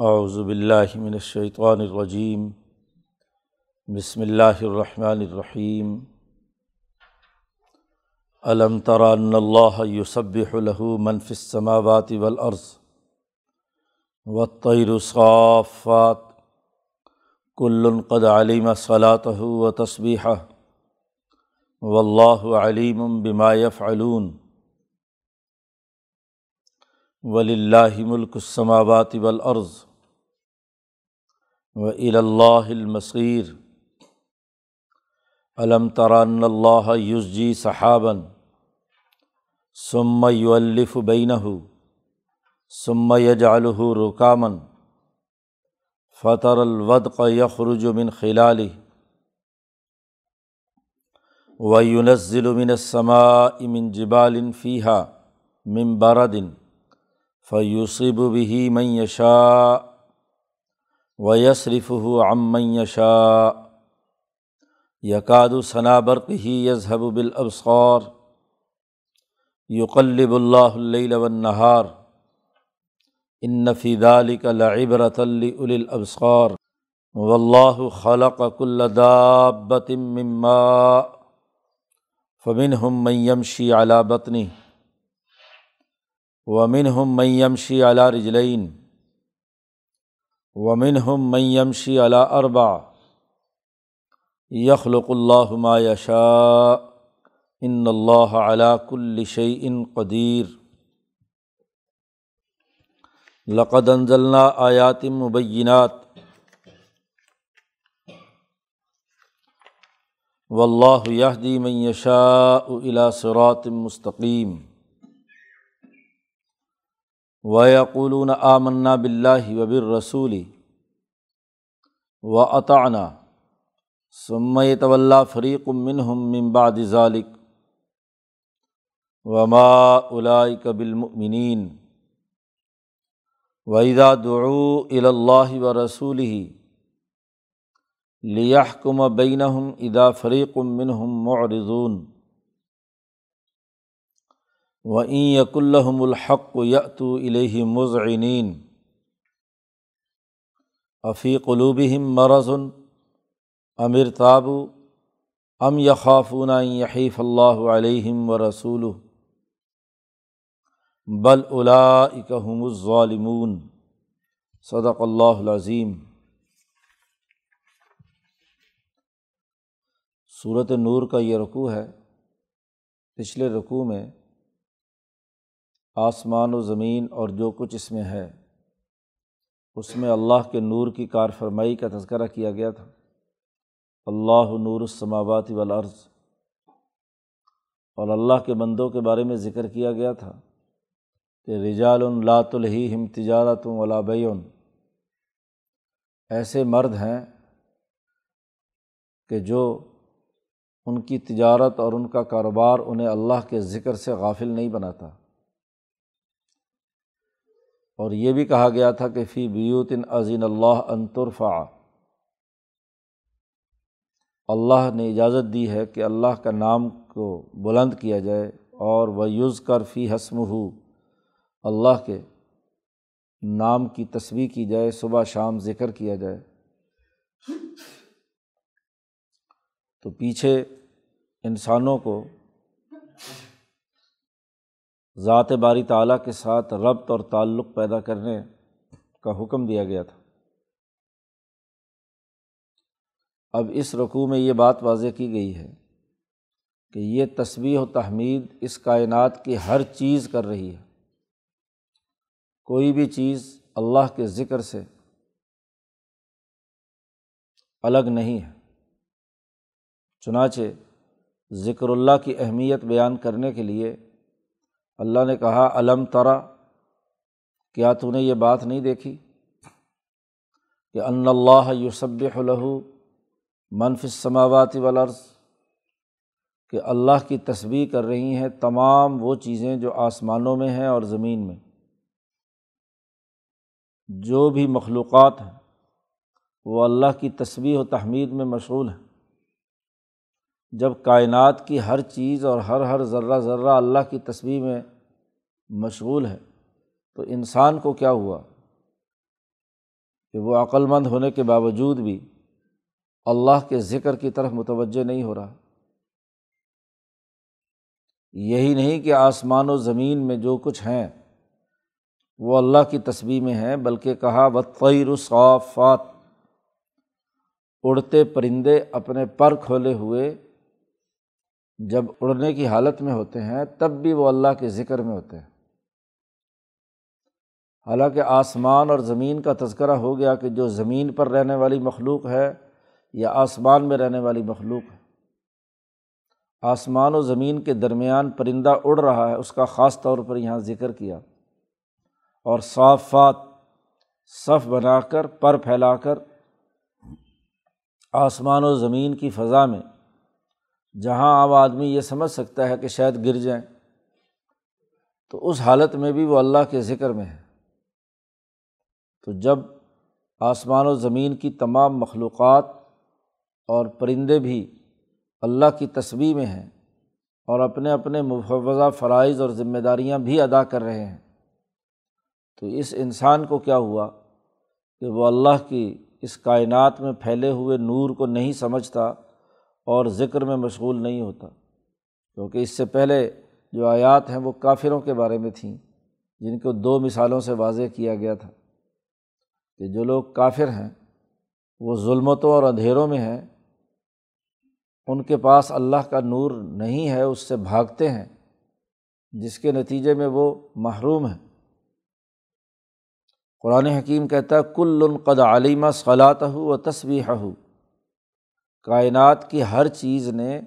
اعوذ باللہ من الشیطان الرجیم، بسم اللہ الرحمن الرحیم۔ علم تر ان اللہ یسبح له من فی السماوات والارض والطیر صافات۔ کل قد علم صلاته وتصبیحہ واللہ علیم بما يفعلون وللہ ملک السماوات والارض۔ و الا المصیر علم تران اللہ یسجی صحابً ثم یؤلف بینہ ثم یجعلہ رکامن فطر الودق یخرج من خلال و یونزل من السماء من جبال فیحہ من بردن فیوسب بھی معیشا و یسرف ہو ام یقاد ثنا برق ہی یذہب بالابصار یقلب اللہ النہار ان ذلك لعبرۃ لاولی الابصار واللہ خلق كل دابة من ماء فمنهم من يمشي على بطنه ومن ہم میمشی علا رجلین ومن ہم میمشی علا اربا یخلق اللہ ما یشاء ان اللہ علا کل شعین قدیر لقد انزلنا آیات مبینات و اللہ یہدی من یشاء الى صراط مستقیم وقولون آمنا بلّہ وبر رسولی و عطانہ سمّ طول فریق منہم من بعد ذالک وما اولائک بالمؤمنین وحیدہ دعو الا و رسول ہی لیحکم بینہم ادا فریق منہم معرضون و عین یق الحم الحق یتو الہ مضعنین افی قلوبہم مرضن امر تابو ام یخافون یحیف اللہ علیہم و رسول بل الاکم الظالمون صدق اللہ العظیم صورت نور کا یہ رقوع ہے۔ پچھلے رقوع میں آسمان و زمین اور جو کچھ اس میں ہے۔ اس میں اللہ کے نور کی کار فرمائی کا تذکرہ کیا گیا تھا۔ اللہ نور السماوات والارض۔ اور اللہ کے بندوں کے بارے میں ذکر کیا گیا تھا کہ رجال لات الحیم تجارت ولا بیون ایسے مرد ہیں کہ جو ان کی تجارت اور ان کا کاروبار انہیں اللہ کے ذکر سے غافل نہیں بناتا۔ اور یہ بھی کہا گیا تھا کہ فی بیوتن عظین اللہ انطرفا اللہ نے اجازت دی ہے کہ اللہ کا نام کو بلند کیا جائے اور وہ یوز کر فی حسم ہو اللہ کے نام کی تصویر کی جائے، صبح شام ذکر کیا جائے۔ تو پیچھے انسانوں کو ذات باری تعلیٰ کے ساتھ ربط اور تعلق پیدا کرنے کا حکم دیا گیا تھا۔ اب اس رقوع میں یہ بات واضح کی گئی ہے کہ یہ تصویر و تحمید اس کائنات کی ہر چیز کر رہی ہے۔ کوئی بھی چیز اللہ کے ذکر سے الگ نہیں ہے۔ چنانچہ ذکر اللہ کی اہمیت بیان کرنے کے لیے اللہ نے کہا علم ترا، کیا تو نے یہ بات نہیں دیکھی کہ ان اللہ یوسب الہو منف سماواتی والارض، کہ اللہ کی تصویر کر رہی ہیں تمام وہ چیزیں جو آسمانوں میں ہیں اور زمین میں۔ جو بھی مخلوقات ہیں، وہ اللہ کی تصویر و تحمید میں مشغول ہیں۔ جب کائنات کی ہر چیز اور ہر ہر ذرہ ذرہ اللہ کی تصویر میں مشغول ہے، تو انسان کو کیا ہوا؟ کہ وہ عقل مند ہونے کے باوجود بھی اللہ کے ذکر کی طرف متوجہ نہیں ہو رہا۔ یہی نہیں کہ آسمان و زمین میں جو کچھ ہیں وہ اللہ کی تصویر میں ہیں، بلکہ کہا بطیر صافات۔ اڑتے پرندے اپنے پر کھولے ہوئے جب اڑنے کی حالت میں ہوتے ہیں، تب بھی وہ اللہ کے ذکر میں ہوتے ہیں۔ حالانکہ آسمان اور زمین کا تذکرہ ہو گیا کہ جو زمین پر رہنے والی مخلوق ہے یا آسمان میں رہنے والی مخلوق ہے۔ آسمان و زمین کے درمیان پرندہ اڑ رہا ہے، اس کا خاص طور پر یہاں ذکر کیا۔ اور صافات، صف بنا کر، پر پھیلا کر آسمان و زمین کی فضا میں جہاں اب آدمی یہ سمجھ سکتا ہے کہ شاید گر جائیں، تو اس حالت میں بھی وہ اللہ کے ذکر میں ہے۔ تو جب آسمان و زمین کی تمام مخلوقات اور پرندے بھی اللہ کی تصویر میں ہیں اور اپنے اپنے مفوضہ فرائض اور ذمہ داریاں بھی ادا کر رہے ہیں، تو اس انسان کو کیا ہوا کہ وہ اللہ کی اس کائنات میں پھیلے ہوئے نور کو نہیں سمجھتا اور ذکر میں مشغول نہیں ہوتا۔ کیونکہ اس سے پہلے جو آیات ہیں وہ کافروں کے بارے میں تھیں، جن کو دو مثالوں سے واضح کیا گیا تھا کہ جو لوگ کافر ہیں، وہ ظلمتوں اور اندھیروں میں ہیں، ان کے پاس اللہ کا نور نہیں ہے، اس سے بھاگتے ہیں، جس کے نتیجے میں وہ محروم ہیں۔ قرآن حکیم کہتا ہے، کل قد علیمہ صلاۃ ہو و تصویح ہو کائنات کی ہر چیز نے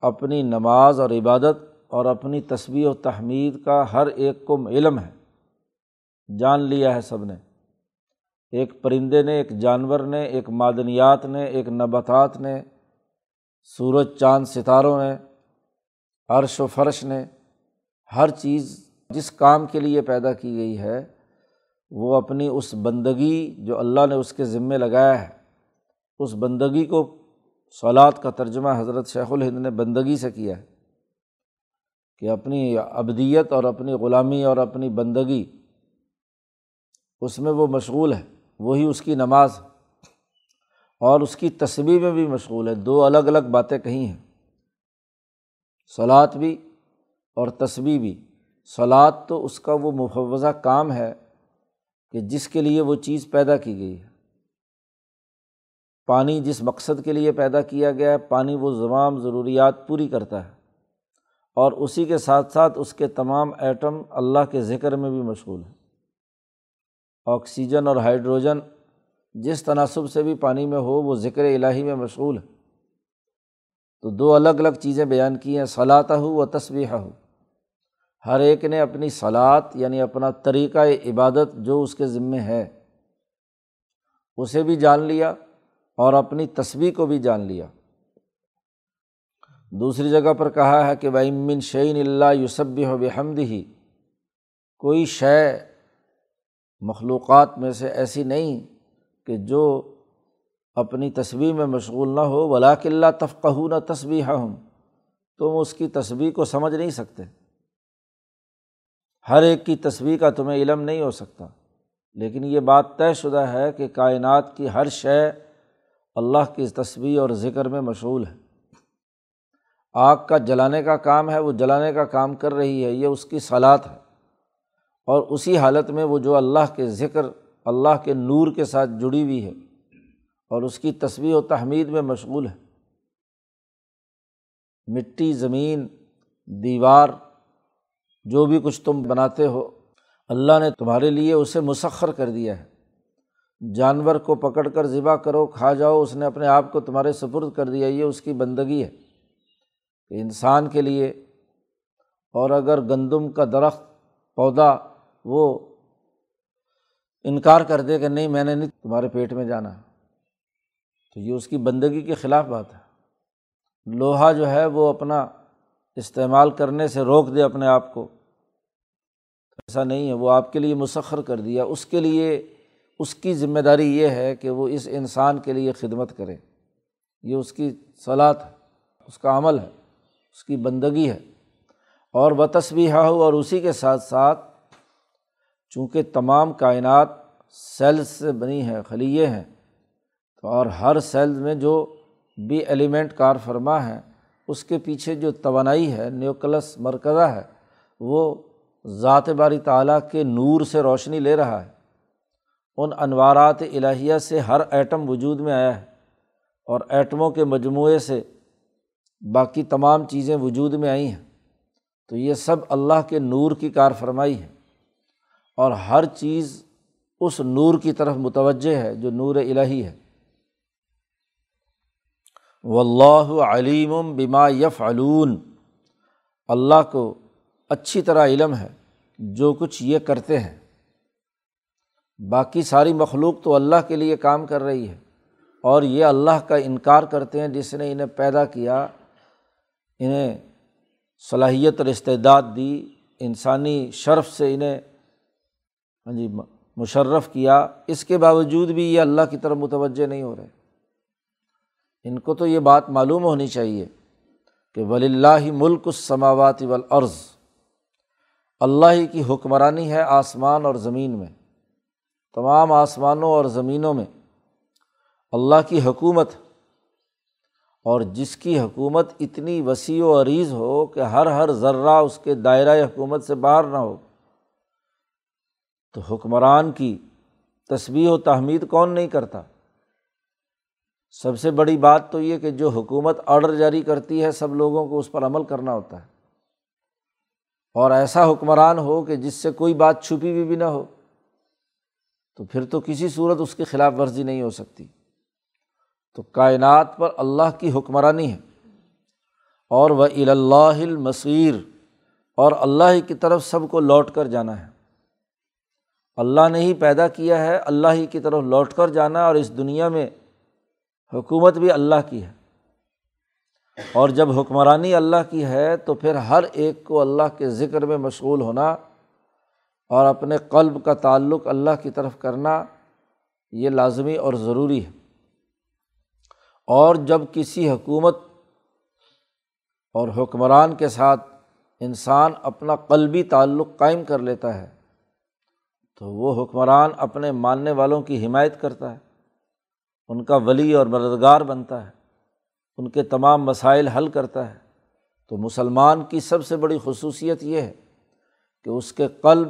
اپنی نماز اور عبادت اور اپنی تصویر و تحمید کا ہر ایک کو علم ہے، جان لیا ہے سب نے۔ ایک پرندے نے، ایک جانور نے، ایک معدنیات نے، ایک نباتات نے، سورج، چاند، ستاروں نے، عرش و فرش نے، ہر چیز جس کام کے لیے پیدا کی گئی ہے، وہ اپنی اس بندگی جو اللہ نے اس کے ذمے لگایا ہے۔ اس بندگی کو سولاد کا ترجمہ حضرت شیخ الہند نے بندگی سے کیا ہے کہ اپنی ابدیت اور اپنی غلامی اور اپنی بندگی اس میں وہ مشغول ہے، وہی اس کی نماز اور اس کی تصویر میں بھی مشغول ہے، دو الگ الگ باتیں کہیں ہیں۔ سلاد بھی اور تصویر بھی۔ سلاد تو اس کا وہ مفوضہ کام ہے کہ جس کے لیے وہ چیز پیدا کی گئی ہے۔ پانی جس مقصد کے لیے پیدا کیا گیا ہے، پانی وہ تمام ضروریات پوری کرتا ہے۔ اور اسی کے ساتھ ساتھ اس کے تمام ایٹم اللہ کے ذکر میں بھی مشغول ہیں۔ آکسیجن اور ہائیڈروجن جس تناسب سے بھی پانی میں ہو، وہ ذکر الہی میں مشغول ہے تو دو الگ الگ چیزیں بیان کی ہیں صلاح ہو و تصویح ہو ہر ایک نے اپنی صلاحت یعنی اپنا طریقۂ عبادت جو اس کے ذمے ہے، اسے بھی جان لیا۔ اور اپنی تصویر کو بھی جان لیا۔ دوسری جگہ پر کہا ہے کہ بمن شعین اللہ یوسب و بحمد ہی کوئی شے مخلوقات میں سے ایسی نہیں کہ جو اپنی تصویر میں مشغول نہ ہو ولاک اللہ تفقہ نہ تصویر ہم تم اس کی تصویر کو سمجھ نہیں سکتے۔ ہر ایک کی تصویر کا تمہیں علم نہیں ہو سکتا۔ لیکن یہ بات طے شدہ ہے کہ کائنات کی ہر شے اللہ کی تصویر اور ذکر میں مشغول ہے۔ آگ کا جلانے کا کام ہے، وہ جلانے کا کام کر رہی ہے، یہ اس کی صلاحت ہے اور اسی حالت میں وہ جو اللہ کے ذکر، اللہ کے نور کے ساتھ جڑی ہوئی ہے اور اس کی تصویر و تحمید میں مشغول ہے۔ مٹی، زمین، دیوار، جو بھی کچھ تم بناتے ہو، اللہ نے تمہارے لیے اسے مسخر کر دیا ہے۔ جانور کو پکڑ کر ذبح کرو، کھا جاؤ، اس نے اپنے آپ کو تمہارے سپرد کر دیا، یہ اس کی بندگی ہے۔ کہ انسان کے لیے اور اگر گندم کا درخت، پودا وہ انکار کر دے کہ نہیں، میں نے نہیں، تمہارے پیٹ میں جانا تو یہ اس کی بندگی کے خلاف بات ہے۔ لوہا جو ہے وہ اپنا استعمال کرنے سے روک دے اپنے آپ کو۔ ایسا نہیں ہے، وہ آپ کے لیے مسخر کر دیا، اس کے لیے اس کی ذمہ داری یہ ہے کہ وہ اس انسان کے لیے خدمت کرے۔ یہ اس کی صلاحت ہے، اس کا عمل ہے، اس کی بندگی ہے۔ اور تصویہ ہو اور اسی کے ساتھ ساتھ چونکہ تمام کائنات سیلز سے بنی ہے خلیے ہیں، تو اور ہر سیلز میں جو بھی ایلیمنٹ کار فرما ہے، اس کے پیچھے جو توانائی ہے، نیوکلس مرکزہ ہے، وہ ذات باری تعلیٰ کے نور سے روشنی لے رہا ہے۔ ان انوارات الہیہ سے ہر ایٹم وجود میں آیا ہے اور ایٹموں کے مجموعے سے باقی تمام چیزیں وجود میں آئی ہیں۔ تو یہ سب اللہ کے نور کی کار فرمائی ہے اور ہر چیز اس نور کی طرف متوجہ ہے جو نور الہی ہے۔ و اللہ علیم بما یف علون اللہ کو اچھی طرح علم ہے جو کچھ یہ کرتے ہیں۔ باقی ساری مخلوق تو اللہ کے لیے کام کر رہی ہے اور یہ اللہ کا انکار کرتے ہیں جس نے انہیں پیدا کیا، انہیں صلاحیت اور استعداد دی، انسانی شرف سے انہیں ہاں جی مشرف کیا۔ اس کے باوجود بھی یہ اللہ کی طرف متوجہ نہیں ہو رہے۔ ان کو تو یہ بات معلوم ہونی چاہیے کہ ولی اللہ ملک السماوات والارض اللہ ہی کی حکمرانی ہے آسمان اور زمین میں۔ تمام آسمانوں اور زمینوں میں اللہ کی حکومت، اور جس کی حکومت اتنی وسیع و عریض ہو کہ ہر ہر ذرہ اس کے دائرۂ حکومت سے باہر نہ ہو، تو حکمران کی تصویر و تحمید کون نہیں کرتا؟ سب سے بڑی بات تو یہ کہ جو حکومت آڈر جاری کرتی ہے، سب لوگوں کو اس پر عمل کرنا ہوتا ہے۔ اور ایسا حکمران ہو کہ جس سے کوئی بات چھپی ہوئی بھی نہ ہو۔ تو پھر تو کسی صورت اس کی خلاف ورزی نہیں ہو سکتی۔ تو کائنات پر اللہ کی حکمرانی ہے۔ اور وہ اللہ المصیر۔ اور اللہ ہی کی طرف سب کو لوٹ کر جانا ہے۔ اللہ نے ہی پیدا کیا ہے، اللہ ہی کی طرف لوٹ کر جانا ہے اور اس دنیا میں حکومت بھی اللہ کی ہے۔ اور جب حکمرانی اللہ کی ہے تو پھر ہر ایک کو اللہ کے ذکر میں مشغول ہونا اور اپنے قلب کا تعلق اللہ کی طرف کرنا یہ لازمی اور ضروری ہے۔ اور جب کسی حکومت اور حکمران کے ساتھ انسان اپنا قلبی تعلق قائم کر لیتا ہے، تو وہ حکمران اپنے ماننے والوں کی حمایت کرتا ہے۔ ان کا ولی اور مددگار بنتا ہے۔ ان کے تمام مسائل حل کرتا ہے۔ تو مسلمان کی سب سے بڑی خصوصیت یہ ہے کہ اس کے قلب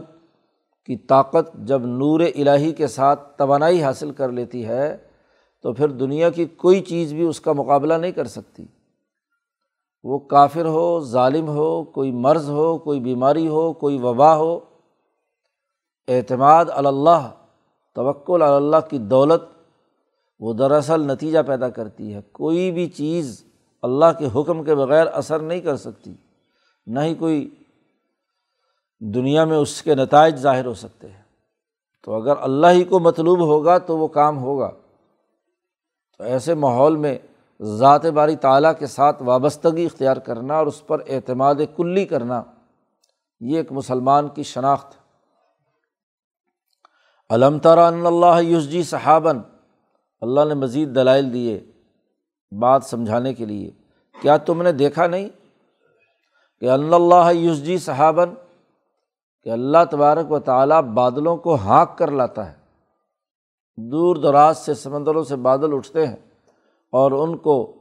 کی طاقت جب نور الہی کے ساتھ توانائی حاصل کر لیتی ہے، تو پھر دنیا کی کوئی چیز بھی اس کا مقابلہ نہیں کر سکتی۔ وہ کافر ہو، ظالم ہو، کوئی مرض ہو، کوئی بیماری ہو، کوئی وبا ہو، اعتماد اللہ، توکل اللہ کی دولت، وہ دراصل نتیجہ پیدا کرتی ہے۔ کوئی بھی چیز اللہ کے حکم کے بغیر اثر نہیں کر سکتی۔ نہ ہی کوئی دنیا میں اس کے نتائج ظاہر ہو سکتے ہیں۔ تو اگر اللہ ہی کو مطلوب ہوگا تو وہ کام ہوگا۔ تو ایسے ماحول میں ذات باری تعلیٰ کے ساتھ وابستگی اختیار کرنا اور اس پر اعتماد کلی کرنا، یہ ایک مسلمان کی شناخت علم ترا اللہ یوسجی صحابن اللہ نے مزید دلائل دیے بات سمجھانے کے لیے۔ کیا تم نے دیکھا نہیں کہ اللہ یوسجی صحابن کہ اللہ تبارک و تعالیٰ بادلوں کو ہانک کر لاتا ہے۔ دور دراز سے سمندروں سے بادل اٹھتے ہیں اور ان کو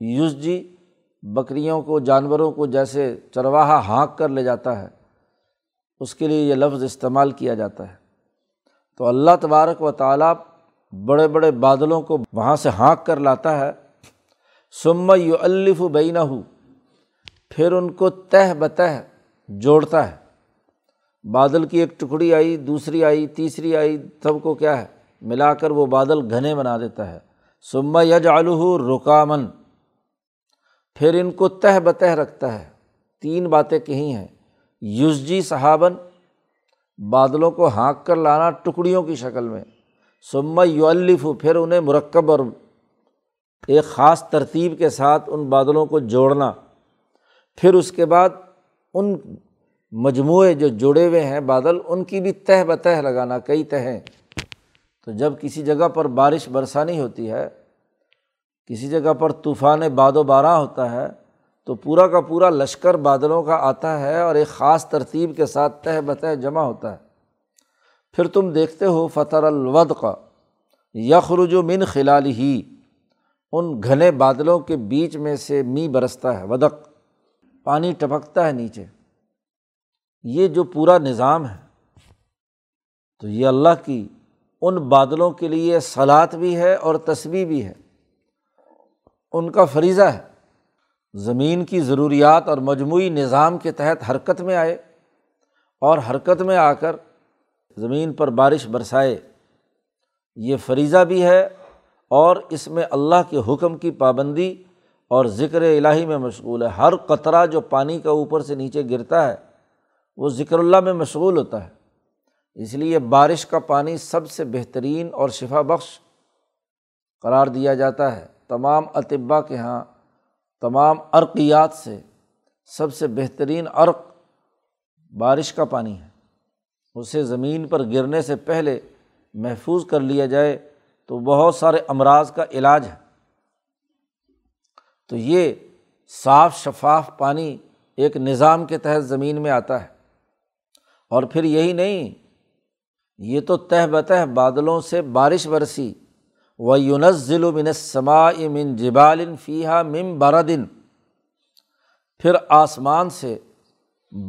یوز جی بکریوں کو، جانوروں کو جیسے چرواہا ہانک کر لے جاتا ہے۔ اس کے لیے یہ لفظ استعمال کیا جاتا ہے۔ تو اللہ تبارک و تعالیٰ بڑے بڑے بادلوں کو وہاں سے ہانک کر لاتا ہے۔ سم یو الف بینہ ہو پھر ان کو تہ بتہ جوڑتا ہے۔ بادل کی ایک ٹکڑی آئی، دوسری آئی، تیسری آئی، سب کو کیا ہے؟ ملا کر وہ بادل گھنے بنا دیتا ہے۔ سما یج آلو رکامن پھر ان کو تہ بتہ رکھتا ہے۔ تین باتیں کہیں ہیں۔ یوزجی صحابن بادلوں کو ہانک کر لانا ٹکڑیوں کی شکل میں۔ سما یو الف پھر انہیں مرکب اور ایک خاص ترتیب کے ساتھ ان بادلوں کو جوڑنا۔ پھر اس کے بعد ان مجموعے جو جڑے ہوئے ہیں بادل، ان کی بھی تہ بتہ لگانا، کئی تہیں۔ تو جب کسی جگہ پر بارش برسانی ہوتی ہے، کسی جگہ پر طوفان باد و بارہ ہوتا ہے، تو پورا کا پورا لشکر بادلوں کا آتا ہے اور ایک خاص ترتیب کے ساتھ تہ بتہ جمع ہوتا ہے۔ پھر تم دیکھتے ہو فطر الود کا یخرج من خلال ہی ان گھنے بادلوں کے بیچ میں سے می برستا ہے، ودق۔ پانی ٹپکتا ہے نیچے۔ یہ جو پورا نظام ہے، تو یہ اللہ کی ان بادلوں کے لیے سلاد بھی ہے اور تصویر بھی ہے۔ ان کا فریضہ ہے۔ زمین کی ضروریات اور مجموعی نظام کے تحت حرکت میں آئے اور حرکت میں آ کر زمین پر بارش برسائے۔ یہ فریضہ بھی ہے اور اس میں اللہ کے حکم کی پابندی اور ذکر الہی میں مشغول ہے۔ ہر قطرہ جو پانی کا اوپر سے نیچے گرتا ہے وہ ذکر اللہ میں مشغول ہوتا ہے۔ اس لیے بارش کا پانی سب سے بہترین اور شفا بخش قرار دیا جاتا ہے۔ تمام اطبا کے یہاں تمام عرقیات سے سب سے بہترین عرق بارش کا پانی ہے۔ اسے زمین پر گرنے سے پہلے محفوظ کر لیا جائے تو بہت سارے امراض کا علاج ہے۔ تو یہ صاف شفاف پانی ایک نظام کے تحت زمین میں آتا ہے۔ اور پھر یہی نہیں، یہ تو تہ بتہ بادلوں سے بارش برسی۔ و یونس ضلع و منسما من جبال فیحہ مم بردن پھر آسمان سے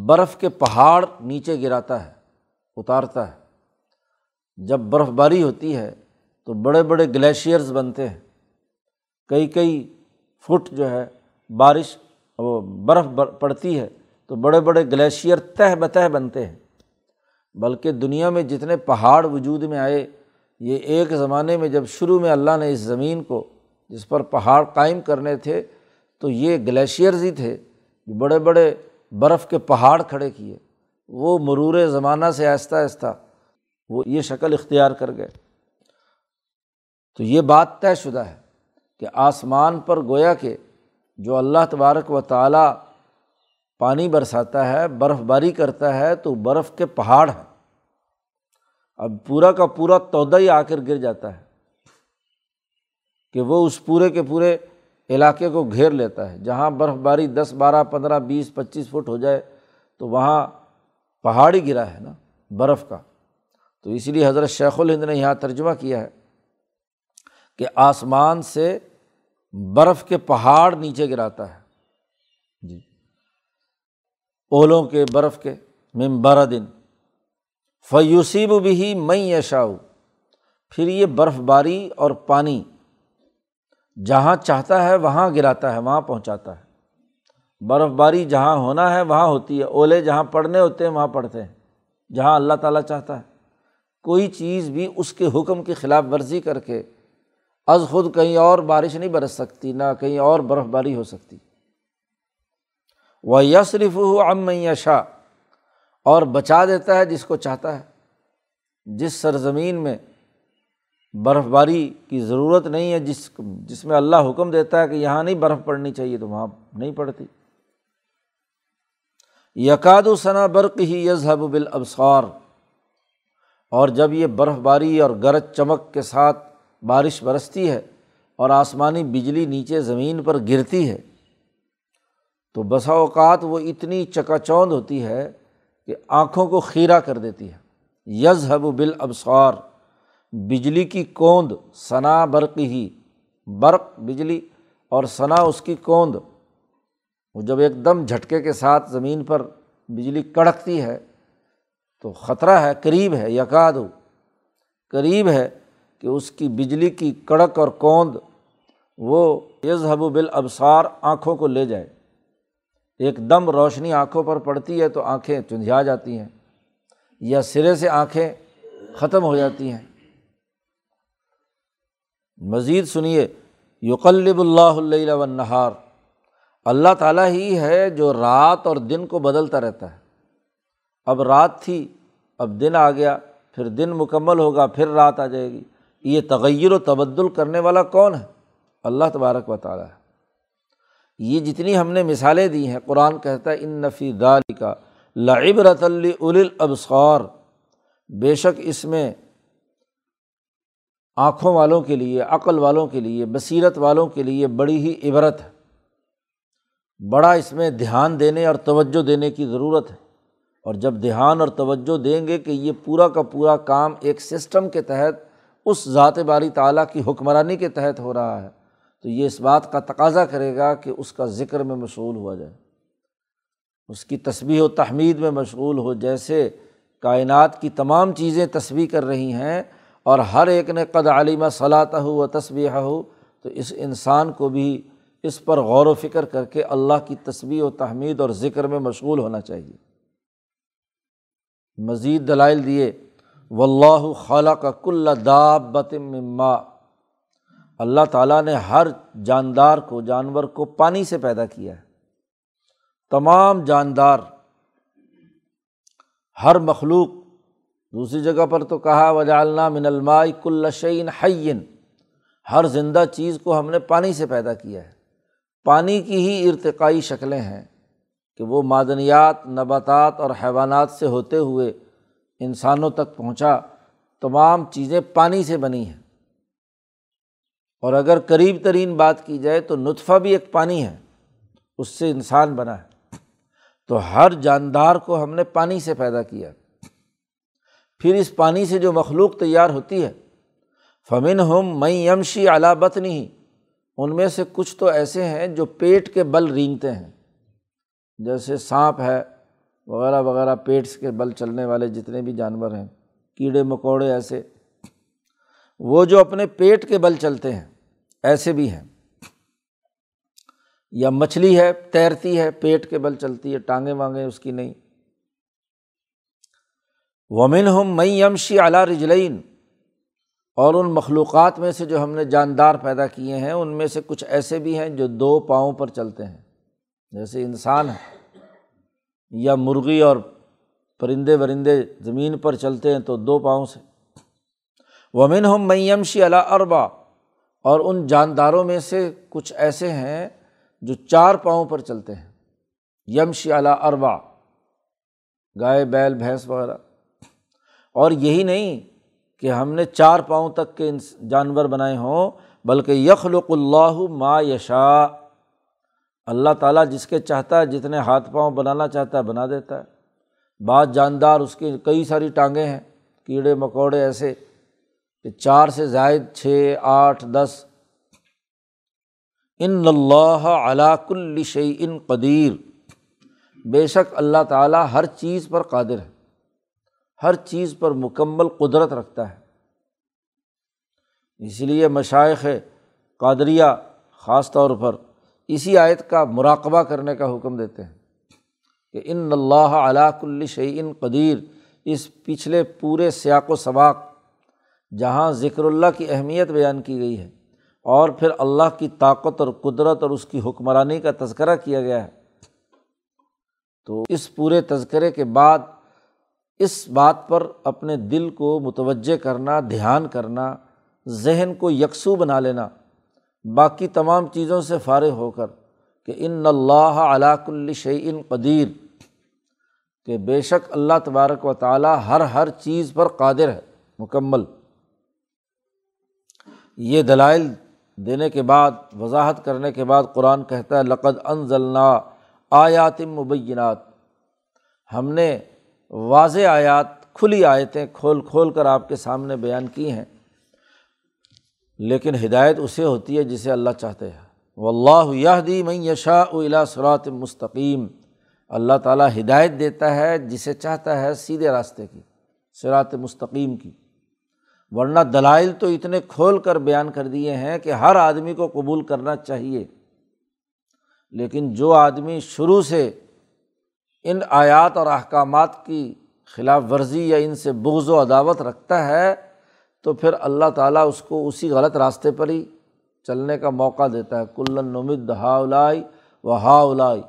برف کے پہاڑ نیچے گراتا ہے، اتارتا ہے۔ جب برف باری ہوتی ہے تو بڑے بڑے گلیشیئرز بنتے ہیں۔ کئی کئی فٹ جو ہے بارش، وہ برف پڑتی ہے تو بڑے بڑے گلیشیئر تہ بتہ بنتے ہیں۔ بلکہ دنیا میں جتنے پہاڑ وجود میں آئے، یہ ایک زمانے میں جب شروع میں اللہ نے اس زمین کو جس پر پہاڑ قائم کرنے تھے، تو یہ گلیشیئرز ہی تھے بڑے بڑے برف کے پہاڑ کھڑے کیے۔ وہ مرور زمانہ سے آہستہ آہستہ وہ یہ شکل اختیار کر گئے۔ تو یہ بات طے شدہ ہے کہ آسمان پر گویا کہ جو اللہ تبارک و تعالیٰ پانی برساتا ہے برف باری کرتا ہے تو برف کے پہاڑ ہیں۔ اب پورا کا پورا تودا ہی آ کر گر جاتا ہے کہ وہ اس پورے کے پورے علاقے کو گھیر لیتا ہے۔ جہاں برف باری دس، بارہ، پندرہ، بیس، پچیس فٹ ہو جائے تو وہاں پہاڑی گرا ہے نا، برف کا۔ تو اسی لیے حضرت شیخ الہند نے یہاں ترجمہ کیا ہے کہ آسمان سے برف کے پہاڑ نیچے گراتا ہے۔ جی۔ اولوں کے برف کے ممبر دن۔ فیوسیب بھی میں یشاؤ پھر یہ برف باری اور پانی جہاں چاہتا ہے وہاں گراتا ہے، وہاں پہنچاتا ہے۔ برف باری جہاں ہونا ہے، وہاں ہوتی ہے۔ اولے جہاں پڑھنے ہوتے ہیں، وہاں پڑھتے ہیں۔ جہاں اللہ تعالیٰ چاہتا ہے۔ کوئی چیز بھی اس کے حکم کی خلاف ورزی کر کے از خود کہیں اور بارش نہیں برس سکتی، نہ کہیں اور برف باری ہو سکتی۔ وہ یسرف ہو ام یشا اور بچا دیتا ہے جس کو چاہتا ہے۔ جس سرزمین میں برف باری کی ضرورت نہیں ہے، جس جس میں اللہ حکم دیتا ہے کہ یہاں نہیں برف پڑنی چاہیے، تو وہاں نہیں پڑتی۔ یقاد و ثنا برق ہی یذہب بالابسار اور جب یہ برف باری اور گرج چمک کے ساتھ بارش برستی ہے اور آسمانی بجلی نیچے زمین پر گرتی ہے تو بسا اوقات وہ اتنی چکا چوند ہوتی ہے کہ آنکھوں کو خیرہ کر دیتی ہے۔ یذہب بال ابسار بجلی کی کوند ثنا برق ہی۔ برق، بجلی اور ثنا اس کی کوند۔ وہ جب ایک دم جھٹکے کے ساتھ زمین پر بجلی کڑکتی ہے تو خطرہ ہے، قریب ہے، یکاد قریب ہے کہ اس کی بجلی کی کڑک اور کوند وہ یذہب بال ابسار آنکھوں کو لے جائے۔ ایک دم روشنی آنکھوں پر پڑتی ہے تو آنکھیں چندھیا جاتی ہیں، یا سرے سے آنکھیں ختم ہو جاتی ہیں۔ مزید سنیے، یقلب اللہ اللہ و نہار اللہ تعالیٰ ہی ہے جو رات اور دن کو بدلتا رہتا ہے۔ اب رات تھی، اب دن آ گیا، پھر دن مکمل ہوگا، پھر رات آ جائے گی۔ یہ تغیر و تبدل کرنے والا کون ہے؟ اللہ تبارک و تعالیٰ ہے۔ یہ جتنی ہم نے مثالیں دی ہیں، قرآن کہتا ہے ان نفی دال کا لعبرت الابصار بے شک اس میں آنکھوں والوں کے لیے، عقل والوں کے لیے، بصیرت والوں کے لیے بڑی ہی عبرت ہے۔ بڑا اس میں دھیان دینے اور توجہ دینے کی ضرورت ہے۔ اور جب دھیان اور توجہ دیں گے کہ یہ پورا کا پورا کام ایک سسٹم کے تحت، اس ذات باری تعلیٰ کی حکمرانی کے تحت ہو رہا ہے۔ تو یہ اس بات کا تقاضا کرے گا کہ اس کا ذکر میں مشغول ہوا جائے۔ اس کی تصویر و تحمید میں مشغول ہو، جیسے کائنات کی تمام چیزیں تصویر کر رہی ہیں اور ہر ایک نے قد علیمہ صلاح ہو و تصویح ہو تو اس انسان کو بھی اس پر غور و فکر کر کے اللہ کی تصویر و تحمید اور ذکر میں مشغول ہونا چاہیے۔ مزید دلائل دیے۔ و اللہ خالہ کا کل دابت مما۔ اللہ تعالیٰ نے ہر جاندار کو، جانور کو پانی سے پیدا کیا ہے۔ تمام جاندار، ہر مخلوق، دوسری جگہ پر تو کہا وجالنا من المائی کل شعین حین ہر زندہ چیز کو ہم نے پانی سے پیدا کیا ہے۔ پانی کی ہی ارتقائی شکلیں ہیں کہ وہ معدنیات، نباتات اور حیوانات سے ہوتے ہوئے انسانوں تک پہنچا، تمام چیزیں پانی سے بنی ہیں۔ اور اگر قریب ترین بات کی جائے تو نطفہ بھی ایک پانی ہے، اس سے انسان بنا ہے۔ تو ہر جاندار کو ہم نے پانی سے پیدا کیا۔ پھر اس پانی سے جو مخلوق تیار ہوتی ہے فمن ہم میں یمشی علابت نہیں ان میں سے کچھ تو ایسے ہیں جو پیٹ کے بل رینگتے ہیں۔ جیسے سانپ ہے، وغیرہ وغیرہ پیٹس کے بل چلنے والے جتنے بھی جانور ہیں، کیڑے مکوڑے ایسے۔ وہ جو اپنے پیٹ کے بل چلتے ہیں۔ ایسے بھی ہیں۔ یا مچھلی ہے، تیرتی ہے، پیٹ کے بل چلتی ہے، ٹانگیں وانگیں اس کی نہیں۔ ومن ہم میں یمشی اعلیٰ رجلین اور ان مخلوقات میں سے جو ہم نے جاندار پیدا کیے ہیں، ان میں سے کچھ ایسے بھی ہیں جو دو پاؤں پر چلتے ہیں۔ جیسے انسان ہے، یا مرغی اور پرندے ورندے زمین پر چلتے ہیں تو دو پاؤں سے۔ ومن ہم میمشی علا اربا اور ان جانداروں میں سے کچھ ایسے ہیں جو چار پاؤں پر چلتے ہیں۔ یمشی علا اربا گائے، بیل، بھینس وغیرہ۔ اور یہی نہیں کہ ہم نے چار پاؤں تک کے جانور بنائے ہوں، بلکہ یخلق اللہ ما یشا اللہ تعالیٰ جس کے چاہتا ہے، جتنے ہاتھ پاؤں بنانا چاہتا ہے، بنا دیتا ہے۔ بعض جاندار اس کی کئی ساری ٹانگیں ہیں، کیڑے، مکوڑے ایسے۔ کہ چار سے زائد چھ آٹھ دس۔ ان اللہ علا کل شعی ان قدیر۔ بے شک اللہ تعالیٰ ہر چیز پر قادر ہے، ہر چیز پر مکمل قدرت رکھتا ہے۔ اسی لیے مشائق قادریہ خاص طور پر اسی آیت کا مراقبہ کرنے کا حکم دیتے ہیں کہ ان اللہ علاق الشعین قدیر۔ اس پچھلے پورے سیاق و سباق جہاں ذکر اللہ کی اہمیت بیان کی گئی ہے اور پھر اللہ کی طاقت اور قدرت اور اس کی حکمرانی کا تذکرہ کیا گیا ہے۔ تو اس پورے تذکرے کے بعد اس بات پر اپنے دل کو متوجہ کرنا، دھیان کرنا، ذہن کو یکسو بنا لینا، باقی تمام چیزوں سے فارغ ہو کر کہ ان اللہ علاق الشعین قدیر، کہ بے شک اللہ تبارک و تعالیٰ ہر ہر چیز پر قادر ہے، مکمل۔ یہ دلائل دینے کے بعد، وضاحت کرنے کے بعد قرآن کہتا ہے، لقد ان ضلع آیات مبینات۔ ہم نے واضح آیات، کھلی آیتیں کھول کھول کر آپ کے سامنے بیان کی ہیں، لیکن ہدایت اسے ہوتی ہے جسے اللہ چاہتے ہیں۔ و اللہ یہ دی میں یشا الا سرات مستقیم۔ اللہ تعالیٰ ہدایت دیتا ہے جسے چاہتا ہے سیدھے راستے کی سرات مستقیم کی۔ ورنہ دلائل تو اتنے کھول کر بیان کر دیے ہیں کہ ہر آدمی کو قبول کرنا چاہیے۔ لیکن جو آدمی شروع سے ان آیات اور احکامات کی خلاف ورزی یا ان سے بغض و عداوت رکھتا ہے، تو پھر اللہ تعالیٰ اس کو اسی غلط راستے پر ہی چلنے کا موقع دیتا ہے۔ کلن نمد ہا اولائی و ہا اولائی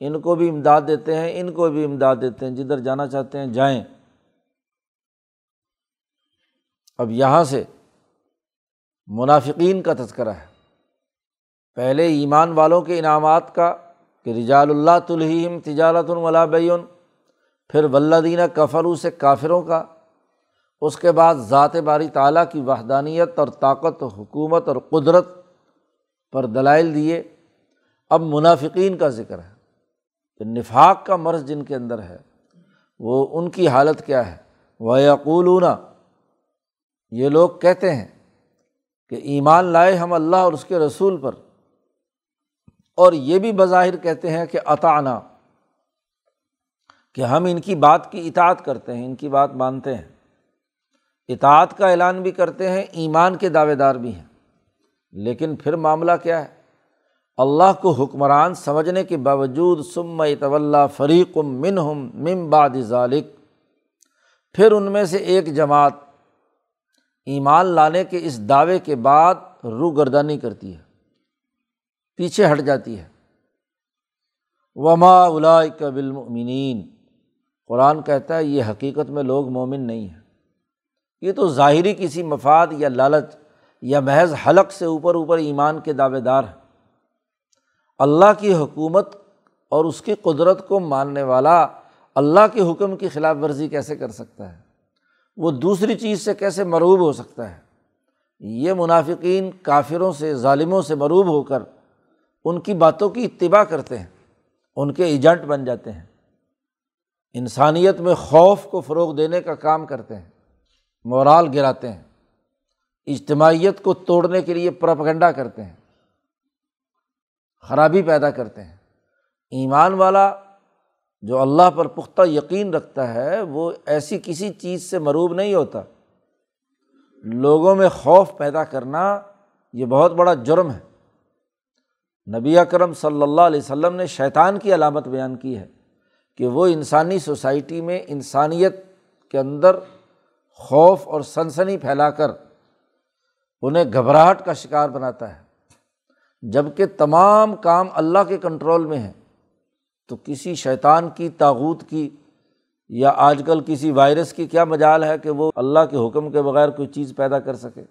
ان کو بھی امداد دیتے ہیں، ان کو بھی امداد دیتے ہیں۔ جدھر جانا چاہتے ہیں جائیں۔ اب یہاں سے منافقین کا تذکرہ ہے۔ پہلے ایمان والوں کے انعامات کا کہ رجال اللہ تلہیم تجارت الملا بین پھر ولدینہ کفرو سے کافروں کا، اس کے بعد ذات باری تعلیٰ کی وحدانیت اور طاقت و حکومت اور قدرت پر دلائل دیے۔ اب منافقین کا ذکر ہے۔ کہ نفاق کا مرض جن کے اندر ہے، وہ ان کی حالت کیا ہے؟ وہ یقولون یہ لوگ کہتے ہیں کہ ایمان لائے ہم اللہ اور اس کے رسول پر۔ اور یہ بھی بظاہر کہتے ہیں کہ عطانہ کہ ہم ان کی بات کی اطاعت کرتے ہیں، ان کی بات مانتے ہیں۔ اطاعت کا اعلان بھی کرتے ہیں، ایمان کے دعوے دار بھی ہیں۔ لیکن پھر معاملہ کیا ہے؟ اللہ کو حکمران سمجھنے کے باوجود سم طول فریق من ہم مم باد ذالق پھر ان میں سے ایک جماعت ایمان لانے کے اس دعوے کے بعد رو گردانی کرتی ہے، پیچھے ہٹ جاتی ہے۔ وما بالمؤمنین قرآن کہتا ہے، یہ حقیقت میں لوگ مومن نہیں ہیں۔ یہ تو ظاہری کسی مفاد یا لالچ یا محض حلق سے اوپر اوپر ایمان کے دعوے دار ہیں۔ اللہ کی حکومت اور اس کی قدرت کو ماننے والا اللہ کے حکم کی خلاف ورزی کیسے کر سکتا ہے؟ وہ دوسری چیز سے کیسے مروب ہو سکتا ہے؟ یہ منافقین کافروں سے، ظالموں سے مروب ہو کر ان کی باتوں کی اتباع کرتے ہیں، ان کے ایجنٹ بن جاتے ہیں۔ انسانیت میں خوف کو فروغ دینے کا کام کرتے ہیں، مورال گراتے ہیں۔ اجتماعیت کو توڑنے کے لیے پرپگنڈا کرتے ہیں، خرابی پیدا کرتے ہیں۔ ایمان والا جو اللہ پر پختہ یقین رکھتا ہے، وہ ایسی کسی چیز سے مروب نہیں ہوتا۔ لوگوں میں خوف پیدا کرنا یہ بہت بڑا جرم ہے۔ نبی اکرم صلی اللہ علیہ وسلم نے شیطان کی علامت بیان کی ہے کہ وہ انسانی سوسائٹی میں انسانیت کے اندر خوف اور سنسنی پھیلا کر انہیں گھبراہٹ کا شکار بناتا ہے۔ جبکہ تمام کام اللہ کے کنٹرول میں ہیں۔ تو کسی شیطان کی تاوت کی یا آج کل کسی وائرس کی کیا مجال ہے کہ وہ اللہ کے حکم کے بغیر کوئی چیز پیدا کر سکے؟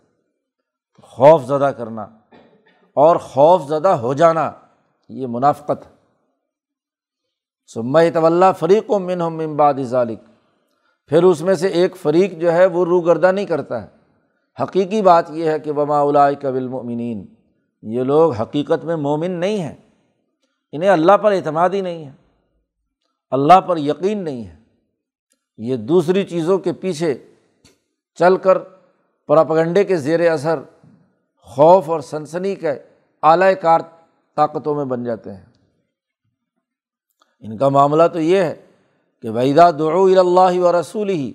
خوف زدہ کرنا اور خوف زدہ ہو جانا، یہ منافقت ہے۔ سما طول فریق و من ممباد ذالق پھر اس میں سے ایک فریق جو ہے وہ روگردہ نہیں کرتا ہے۔ حقیقی بات یہ ہے کہ بما قبل مومنین یہ لوگ حقیقت میں مومن نہیں ہیں۔ انہیں اللہ پر اعتماد ہی نہیں ہے۔ اللہ پر یقین نہیں ہے۔ یہ دوسری چیزوں کے پیچھے چل کر پراپگنڈے کے زیر اثر خوف اور سنسنی کے اعلی کار طاقتوں میں بن جاتے ہیں۔ ان کا معاملہ تو یہ ہے کہ وحیدہ دعو اللہ و رسول ہی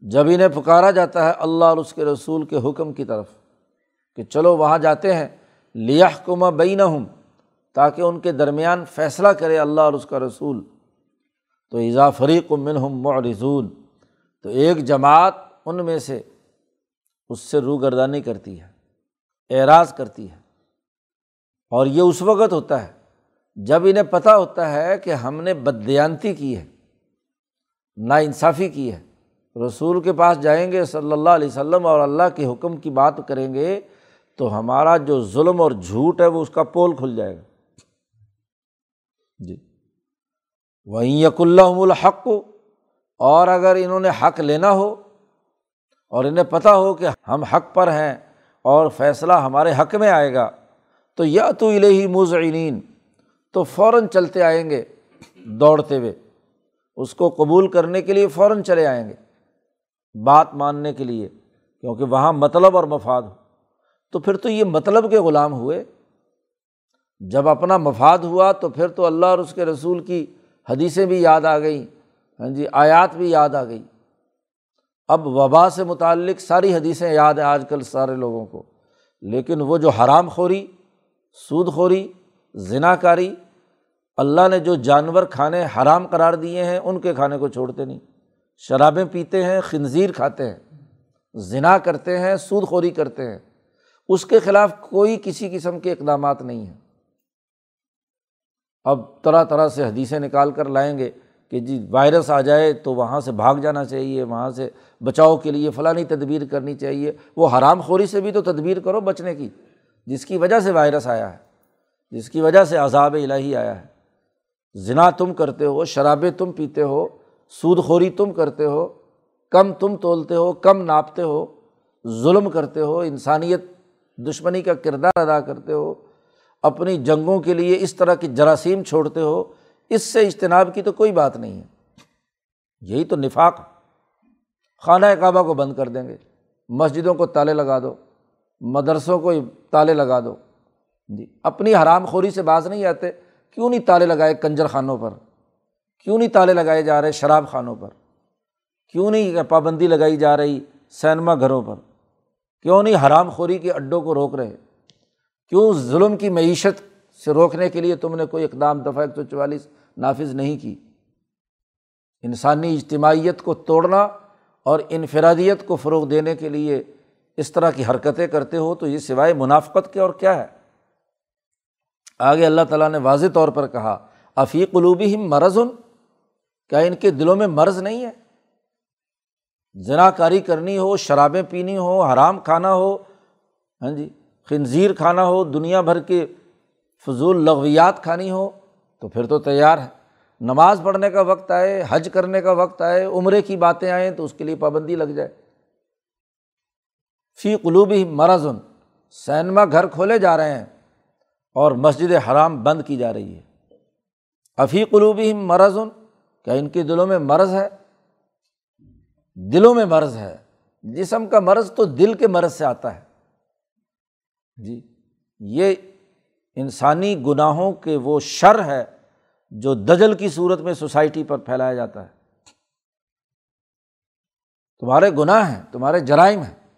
جب انہیں پکارا جاتا ہے اللہ اور اس کے رسول کے حکم کی طرف کہ چلو وہاں جاتے ہیں لیہ کما بین ہوں تاکہ ان کے درمیان فیصلہ کرے اللہ اور اس کا رسول۔ تو ایزا فریق و ہم معرضون، تو ایک جماعت ان میں سے اس سے روگردانی کرتی ہے، اعراض کرتی ہے۔ اور یہ اس وقت ہوتا ہے جب انہیں پتہ ہوتا ہے کہ ہم نے بدیانتی کی ہے نا انصافی کی ہے۔ رسول کے پاس جائیں گے صلی اللہ علیہ وسلم اور اللہ کے حکم کی بات کریں گے تو ہمارا جو ظلم اور جھوٹ ہے وہ اس کا پول کھل جائے گا۔ جی۔ وہیں یق اللہ الحق کو اور اگر انہوں نے حق لینا ہو اور انہیں پتہ ہو کہ ہم حق پر ہیں اور فیصلہ ہمارے حق میں آئے گا، تو یا تو الہی مضعنین تو فوراً چلتے آئیں گے دوڑتے ہوئے۔ اس کو قبول کرنے کے لیے فوراً چلے آئیں گے۔ بات ماننے کے لیے، کیونکہ وہاں مطلب اور مفاد ہو۔ تو پھر تو یہ مطلب کے غلام ہوئے۔ جب اپنا مفاد ہوا تو پھر تو اللہ اور اس کے رسول کی حدیثیں بھی یاد آ گئیں ہاں جی آیات بھی یاد آ گئی اب وبا سے متعلق ساری حدیثیں یاد ہیں آج کل سارے لوگوں کو۔ لیکن وہ جو حرام خوری، سود خوری ذنا کاری، اللہ نے جو جانور کھانے حرام قرار دیے ہیں، ان کے کھانے کو چھوڑتے نہیں۔ شرابیں پیتے ہیں، خنزیر کھاتے ہیں ذنا کرتے ہیں، سود خوری کرتے ہیں۔ اس کے خلاف کوئی کسی قسم کے اقدامات نہیں ہیں۔ اب طرح طرح سے حدیثیں نکال کر لائیں گے کہ جی وائرس آ جائے تو وہاں سے بھاگ جانا چاہیے، وہاں سے بچاؤ کے لیے فلانی تدبیر کرنی چاہیے۔ وہ حرام خوری سے بھی تو تدبیر کرو بچنے کی، جس کی وجہ سے وائرس آیا ہے، جس کی وجہ سے عذاب الہی آیا ہے۔ ذنا تم کرتے ہو، شرابیں تم پیتے ہو، سود خوری تم کرتے ہو، کم تم تولتے ہو، کم ناپتے ہو، ظلم کرتے ہو، انسانیت دشمنی کا کردار ادا کرتے ہو اپنی جنگوں کے لیے اس طرح کی جراثیم چھوڑتے ہو، اس سے اجتناب کی تو کوئی بات نہیں ہے۔ یہی تو نفاق۔ خانہ کعبہ کو بند کر دیں گے۔ مسجدوں کو تالے لگا دو۔ مدرسوں کو تالے لگا دو۔ جی اپنی حرام خوری سے باز نہیں آتے۔ کیوں نہیں تالے لگائے کنجر خانوں پر؟ کیوں نہیں تالے لگائے جا رہے شراب خانوں پر؟ کیوں نہیں پابندی لگائی جا رہی سینما گھروں پر؟ کیوں نہیں حرام خوری کے اڈوں کو روک رہے؟ کیوں ظلم کی معیشت سے روکنے کے لیے تم نے کوئی اقدام دفعہ ایک سو چوالیس نافذ نہیں کی؟ انسانی اجتماعیت کو توڑنا اور انفرادیت کو فروغ دینے کے لیے اس طرح کی حرکتیں کرتے ہو تو یہ سوائے منافقت کے اور کیا ہے؟ آگے اللہ تعالیٰ نے واضح طور پر کہا افیق قلوبی ہم مرض ان کیا ان کے دلوں میں مرض نہیں ہے؟ ذنا کاری کرنی ہو، شرابیں پینی ہو، حرام کھانا ہو ہاں جی خنزیر کھانا ہو، دنیا بھر کے فضول لغویات کھانی ہو، تو پھر تو تیار ہے۔ نماز پڑھنے کا وقت آئے، حج کرنے کا وقت آئے، عمرے کی باتیں آئیں، تو اس کے لیے پابندی لگ جائے۔ فی قلوبی مرض، سینما گھر کھولے جا رہے ہیں اور مسجد حرام بند کی جا رہی ہے۔ افی قلوبی مرض، کیا ان کے دلوں میں مرض ہے؟ دلوں میں مرض ہے۔ جسم کا مرض تو دل کے مرض سے آتا ہے۔ جی یہ انسانی گناہوں کے وہ شر ہے جو دجل کی صورت میں سوسائٹی پر پھیلایا جاتا ہے۔ تمہارے گناہ ہیں، تمہارے جرائم ہیں۔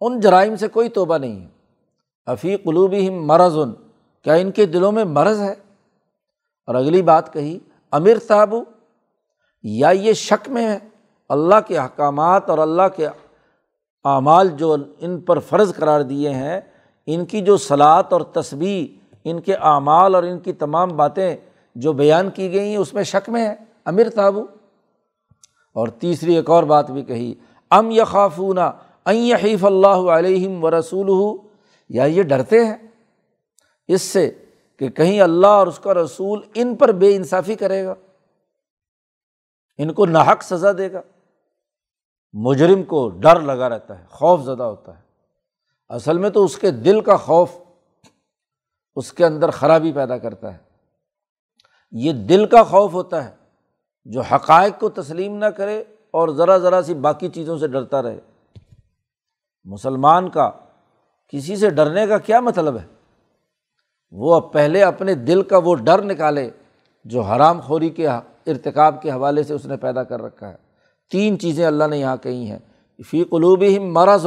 ان جرائم سے کوئی توبہ نہیں ہے۔ افی قلوبی مرض ان کیا ان کے دلوں میں مرض ہے؟ اور اگلی بات کہی، امیر صاحب، یا یہ شک میں ہے، اللہ کے احکامات اور اللہ کے اعمال جو ان پر فرض قرار دیے ہیں ان کی جو صلاحت اور تصویر ان کے اعمال اور ان کی تمام باتیں جو بیان کی گئی ہیں، اس میں شک میں ہے امیر تابو۔ اور تیسری ایک اور بات بھی کہی، ام یخافون حیف اللہ علیہم و رسول یا یہ ڈرتے ہیں؟ اس سے کہ کہیں اللہ اور اس کا رسول ان پر بے انصافی کرے گا، ان کو ناحق سزا دے گا۔ مجرم کو ڈر لگا رہتا ہے، خوف زدہ ہوتا ہے۔ اصل میں تو اس کے دل کا خوف اس کے اندر خرابی پیدا کرتا ہے۔ یہ دل کا خوف ہوتا ہے جو حقائق کو تسلیم نہ کرے اور ذرا ذرا سی باقی چیزوں سے ڈرتا رہے۔ مسلمان کا کسی سے ڈرنے کا کیا مطلب ہے؟ وہ اب پہلے اپنے دل کا وہ ڈر نکالے جو حرام خوری کے ارتکاب کے حوالے سے اس نے پیدا کر رکھا ہے۔ تین چیزیں اللہ نے یہاں کہی ہیں۔ فی قلوب ہی مرض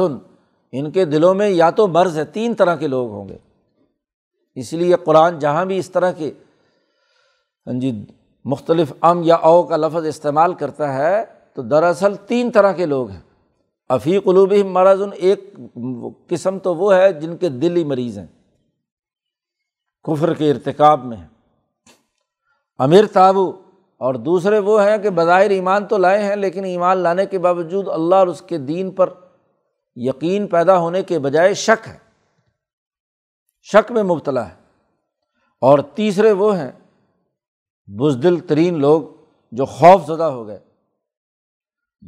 ان کے دلوں میں یا تو مرض ہے، تین طرح کے لوگ ہوں گے۔ اس لیے قرآن جہاں بھی اس طرح کے ہاں جی مختلف ام یا او کا لفظ استعمال کرتا ہے، تو دراصل تین طرح کے لوگ ہیں۔ افی قلوب مرض ان ایک قسم تو وہ ہے جن کے دل ہی مریض ہیں۔ کفر کے ارتکاب میں ہیں۔ امیر تابو، اور دوسرے وہ ہیں کہ بظاہر ایمان تو لائے ہیں، لیکن ایمان لانے کے باوجود اللہ اور اس کے دین پر یقین پیدا ہونے کے بجائے شک ہے۔ شک میں مبتلا ہے۔ اور تیسرے وہ ہیں، بزدل ترین لوگ جو خوف زدہ ہو گئے۔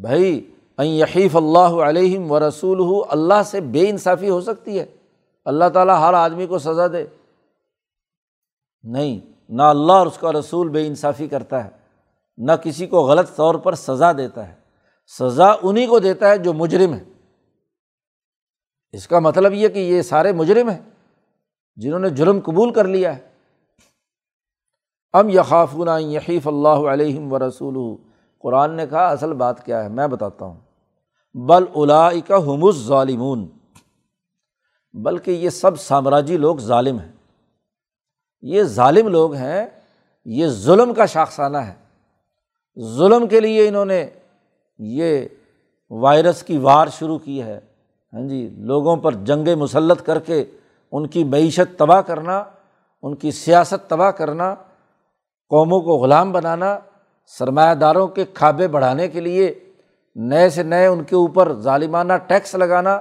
بھائی یحیف اللہ علیہم و رسول اللہ سے بے انصافی ہو سکتی ہے۔ اللہ تعالیٰ ہر آدمی کو سزا دے۔ نہیں، نہ اللہ اور اس کا رسول بے انصافی کرتا ہے، نہ کسی کو غلط طور پر سزا دیتا ہے۔ سزا انہیں کو دیتا ہے جو مجرم ہے۔ اس کا مطلب یہ کہ یہ سارے مجرم ہیں جنہوں نے جرم قبول کر لیا ہے۔ ام یخافون یحیف اللہ علیہم و رسول قرآن نے کہا، اصل بات کیا ہے؟ میں بتاتا ہوں۔ بل الا کا ہم ظالمون بلکہ یہ سب سامراجی لوگ ظالم ہیں۔ یہ ظالم لوگ ہیں، یہ ظلم کا شاخسانہ ہے۔ ظلم کے لیے انہوں نے یہ وائرس کی وار شروع کی ہے۔ ہاں جی لوگوں پر جنگ مسلط کر کے ان کی معیشت تباہ کرنا، ان کی سیاست تباہ کرنا، قوموں کو غلام بنانا، سرمایہ داروں کے کھابے بڑھانے کے لیے نئے سے نئے ان کے اوپر ظالمانہ ٹیکس لگانا۔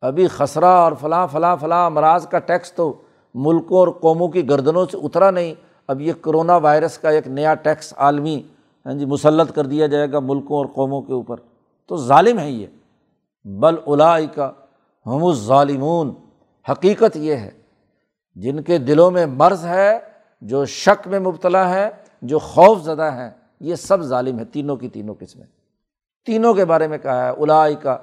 ابھی خسرہ اور فلاں فلاں فلاں امراض کا ٹیکس تو ملکوں اور قوموں کی گردنوں سے اترا نہیں، اب یہ کرونا وائرس کا ایک نیا ٹیکس عالمی ہاں جی مسلط کر دیا جائے گا ملکوں اور قوموں کے اوپر۔ تو ظالم ہے یہ۔ بل الا کا ہم ظالمون حقیقت یہ ہے، جن کے دلوں میں مرض ہے، جو شک میں مبتلا ہے، جو خوف زدہ ہیں، یہ سب ظالم ہے تینوں کی تینوں قسمیں۔ تینوں کے بارے میں کہا ہے الائی کا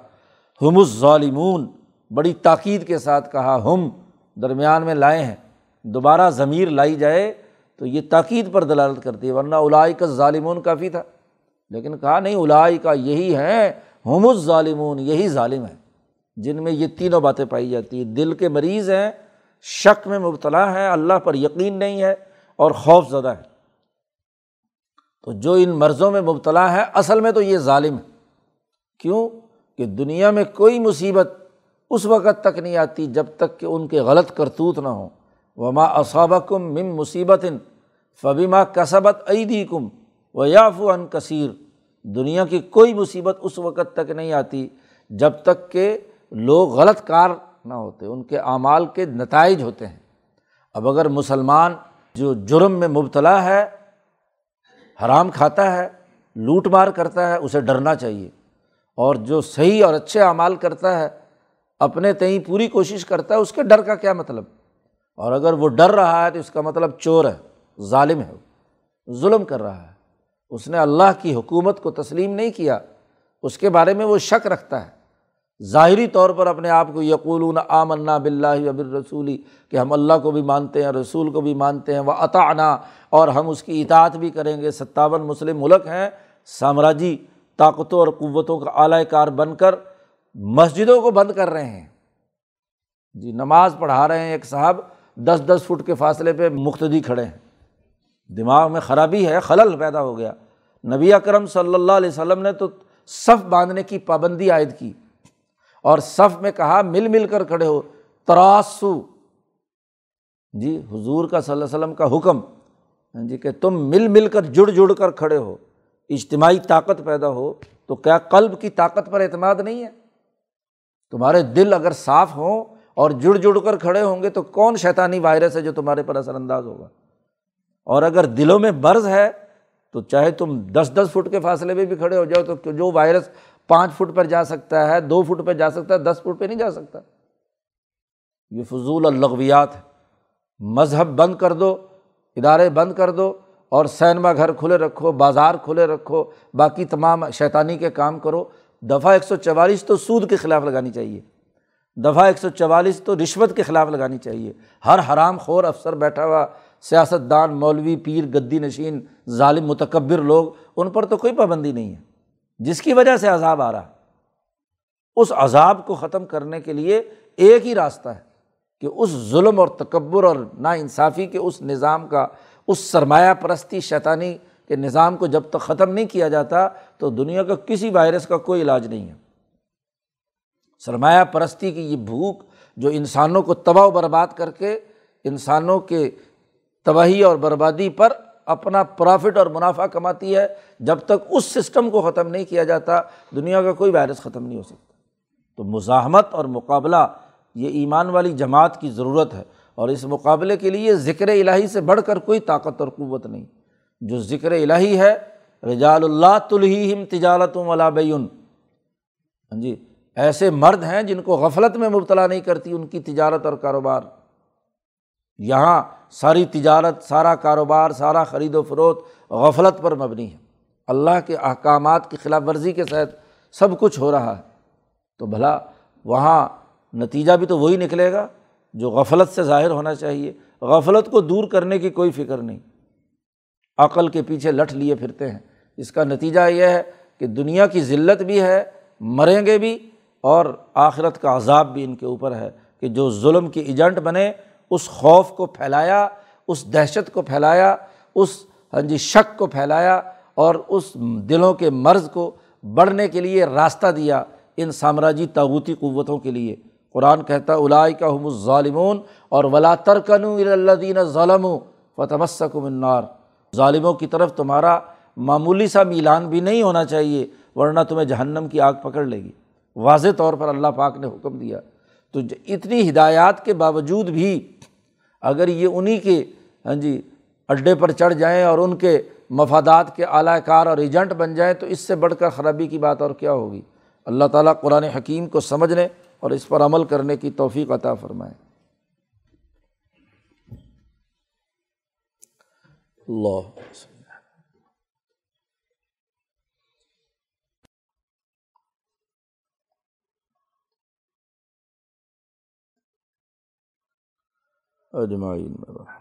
ہم الظالمون۔ بڑی تاکید کے ساتھ کہا، ہم درمیان میں لائے ہیں، دوبارہ ضمیر لائی جائے تو یہ تاکید پر دلالت کرتی ہے، ورنہ الائی کا ظالمون کافی تھا۔ لیکن کہا، نہیں الائی کا یہی ہے ہم الظالمون، یہی ظالم ہے جن میں یہ تینوں باتیں پائی جاتی ہیں۔ دل کے مریض ہیں، شک میں مبتلا ہیں، اللہ پر یقین نہیں ہے اور خوف زدہ ہے تو جو ان مرضوں میں مبتلا ہے، اصل میں تو یہ ظالم ہے کیوں؟ کہ دنیا میں کوئی مصیبت اس وقت تک نہیں آتی جب تک کہ ان کے غلط کرتوت نہ ہوں۔ وما اصابہ کم مم مصیبت فبیما کسبت عیدی کم و یاف ان کثیر دنیا کی کوئی مصیبت اس وقت تک نہیں آتی جب تک کہ لوگ غلط کار نہ ہوتے، ان کے اعمال کے نتائج ہوتے ہیں۔ اب اگر مسلمان جو جرم میں مبتلا ہے، حرام کھاتا ہے، لوٹ مار کرتا ہے، اسے ڈرنا چاہیے۔ اور جو صحیح اور اچھے اعمال کرتا ہے، اپنے تئیں پوری کوشش کرتا ہے، اس کے ڈر کا کیا مطلب؟ اور اگر وہ ڈر رہا ہے تو اس کا مطلب چور ہے، ظالم ہے ظلم کر رہا ہے۔ اس نے اللہ کی حکومت کو تسلیم نہیں کیا، اس کے بارے میں وہ شک رکھتا ہے۔ ظاہری طور پر اپنے آپ کو یقولون آمنا بلّہ ابر رسولی کہ ہم اللہ کو بھی مانتے ہیں، رسول کو بھی مانتے ہیں وہ عطا اور ہم اس کی اطاعت بھی کریں گے۔ ستاون مسلم ملک ہیں، سامراجی طاقتوں اور قوتوں کا اعلی کار بن کر مسجدوں کو بند کر رہے ہیں۔ جی نماز پڑھا رہے ہیں ایک صاحب، دس دس فٹ کے فاصلے پہ مختدی کھڑے ہیں۔ دماغ میں خرابی ہے، خلل پیدا ہو گیا۔ نبی اکرم صلی اللہ علیہ وسلم نے تو صف باندھنے کی پابندی عائد کی اور صف میں کہا، مل مل کر کھڑے ہو، تراسو۔ جی حضور کا صلی اللہ علیہ وسلم کا حکم۔ ہاں جی کہ تم مل مل کر، جڑ جڑ کر کھڑے ہو۔ اجتماعی طاقت پیدا ہو تو کیا قلب کی طاقت پر اعتماد نہیں ہے؟ تمہارے دل اگر صاف ہوں اور جڑ جڑ کر کھڑے ہوں گے تو کون شیطانی وائرس ہے جو تمہارے پر اثر انداز ہوگا؟ اور اگر دلوں میں برض ہے، تو چاہے تم دس دس فٹ کے فاصلے میں بھی کھڑے ہو جاؤ، تو جو وائرس پانچ فٹ پر جا سکتا ہے، دو فٹ پہ جا سکتا ہے، دس فٹ پہ نہیں جا سکتا۔ یہ فضول الغویات ہے مذہب بند کر دو، ادارے بند کر دو، اور سینما گھر کھلے رکھو، بازار کھلے رکھو، باقی تمام شیطانی کے کام کرو۔ دفعہ ایک سو چوالیس تو سود کے خلاف لگانی چاہیے۔ دفعہ ایک سو چوالیس تو رشوت کے خلاف لگانی چاہیے۔ ہر حرام خور افسر بیٹھا ہوا سیاست دان مولوی، پیر، گدی، نشین، ظالم، متکبر لوگ، ان پر تو کوئی پابندی نہیں ہے۔ جس کی وجہ سے عذاب آ رہا اس عذاب کو ختم کرنے کے لیے ایک ہی راستہ ہے کہ اس ظلم اور تکبر اور نا انصافی کے اس نظام کا، اس سرمایہ پرستی شیطانی کے نظام کو جب تک ختم نہیں کیا جاتا تو دنیا کا کسی وائرس کا کوئی علاج نہیں ہے۔ سرمایہ پرستی کی یہ بھوک جو انسانوں کو تباہ و برباد کر کے انسانوں کے تباہی اور بربادی پر اپنا پرافٹ اور منافع کماتی ہے۔ جب تک اس سسٹم کو ختم نہیں کیا جاتا، دنیا کا کوئی وائرس ختم نہیں ہو سکتا۔ تو مزاحمت اور مقابلہ، یہ ایمان والی جماعت کی ضرورت ہے۔ اور اس مقابلے کے لیے ذکر الہی سے بڑھ کر کوئی طاقت اور قوت نہیں۔ جو ذکر الہی ہے، رجال اللہ تلہیم تجارت ولا ہاں جی ایسے مرد ہیں جن کو غفلت میں مبتلا نہیں کرتی ان کی تجارت اور کاروبار۔ یہاں ساری تجارت، سارا کاروبار، سارا خرید و فروخت غفلت پر مبنی ہے۔ اللہ کے احکامات کی خلاف ورزی کے تحت سب کچھ ہو رہا ہے۔ تو بھلا وہاں نتیجہ بھی تو وہی نکلے گا جو غفلت سے ظاہر ہونا چاہیے۔ غفلت کو دور کرنے کی کوئی فکر نہیں۔ عقل کے پیچھے لٹ لیے پھرتے ہیں۔ اس کا نتیجہ یہ ہے کہ دنیا کی ذلت بھی ہے، مریں گے بھی اور آخرت کا عذاب بھی ان کے اوپر ہے کہ جو ظلم کی ایجنٹ بنے اس خوف کو پھیلایا، اس دہشت کو پھیلایا، اس ہاں جی شک کو پھیلایا اور اس دلوں کے مرض کو بڑھنے کے لیے راستہ دیا ان سامراجی تاوتی قوتوں کے لیے۔ قرآن کہتا الائی کا ہم ظالمون اور ولا ترکن اللہ ظالم و فتمسک منار ظالموں کی طرف تمہارا معمولی سا میلان بھی نہیں ہونا چاہیے، ورنہ تمہیں جہنم کی آگ پکڑ لے گی۔ واضح طور پر اللہ پاک نے حکم دیا۔ تو اتنی ہدایات کے باوجود بھی اگر یہ انہیں کے ہاں جی اڈے پر چڑھ جائیں اور ان کے مفادات کے اعلی کار اور ایجنٹ بن جائیں تو اس سے بڑھ کر خرابی کی بات اور کیا ہوگی؟ اللہ تعالیٰ قرآن حکیم کو سمجھنے اور اس پر عمل کرنے کی توفیق عطا فرمائے۔ اللہ اجمعین. میں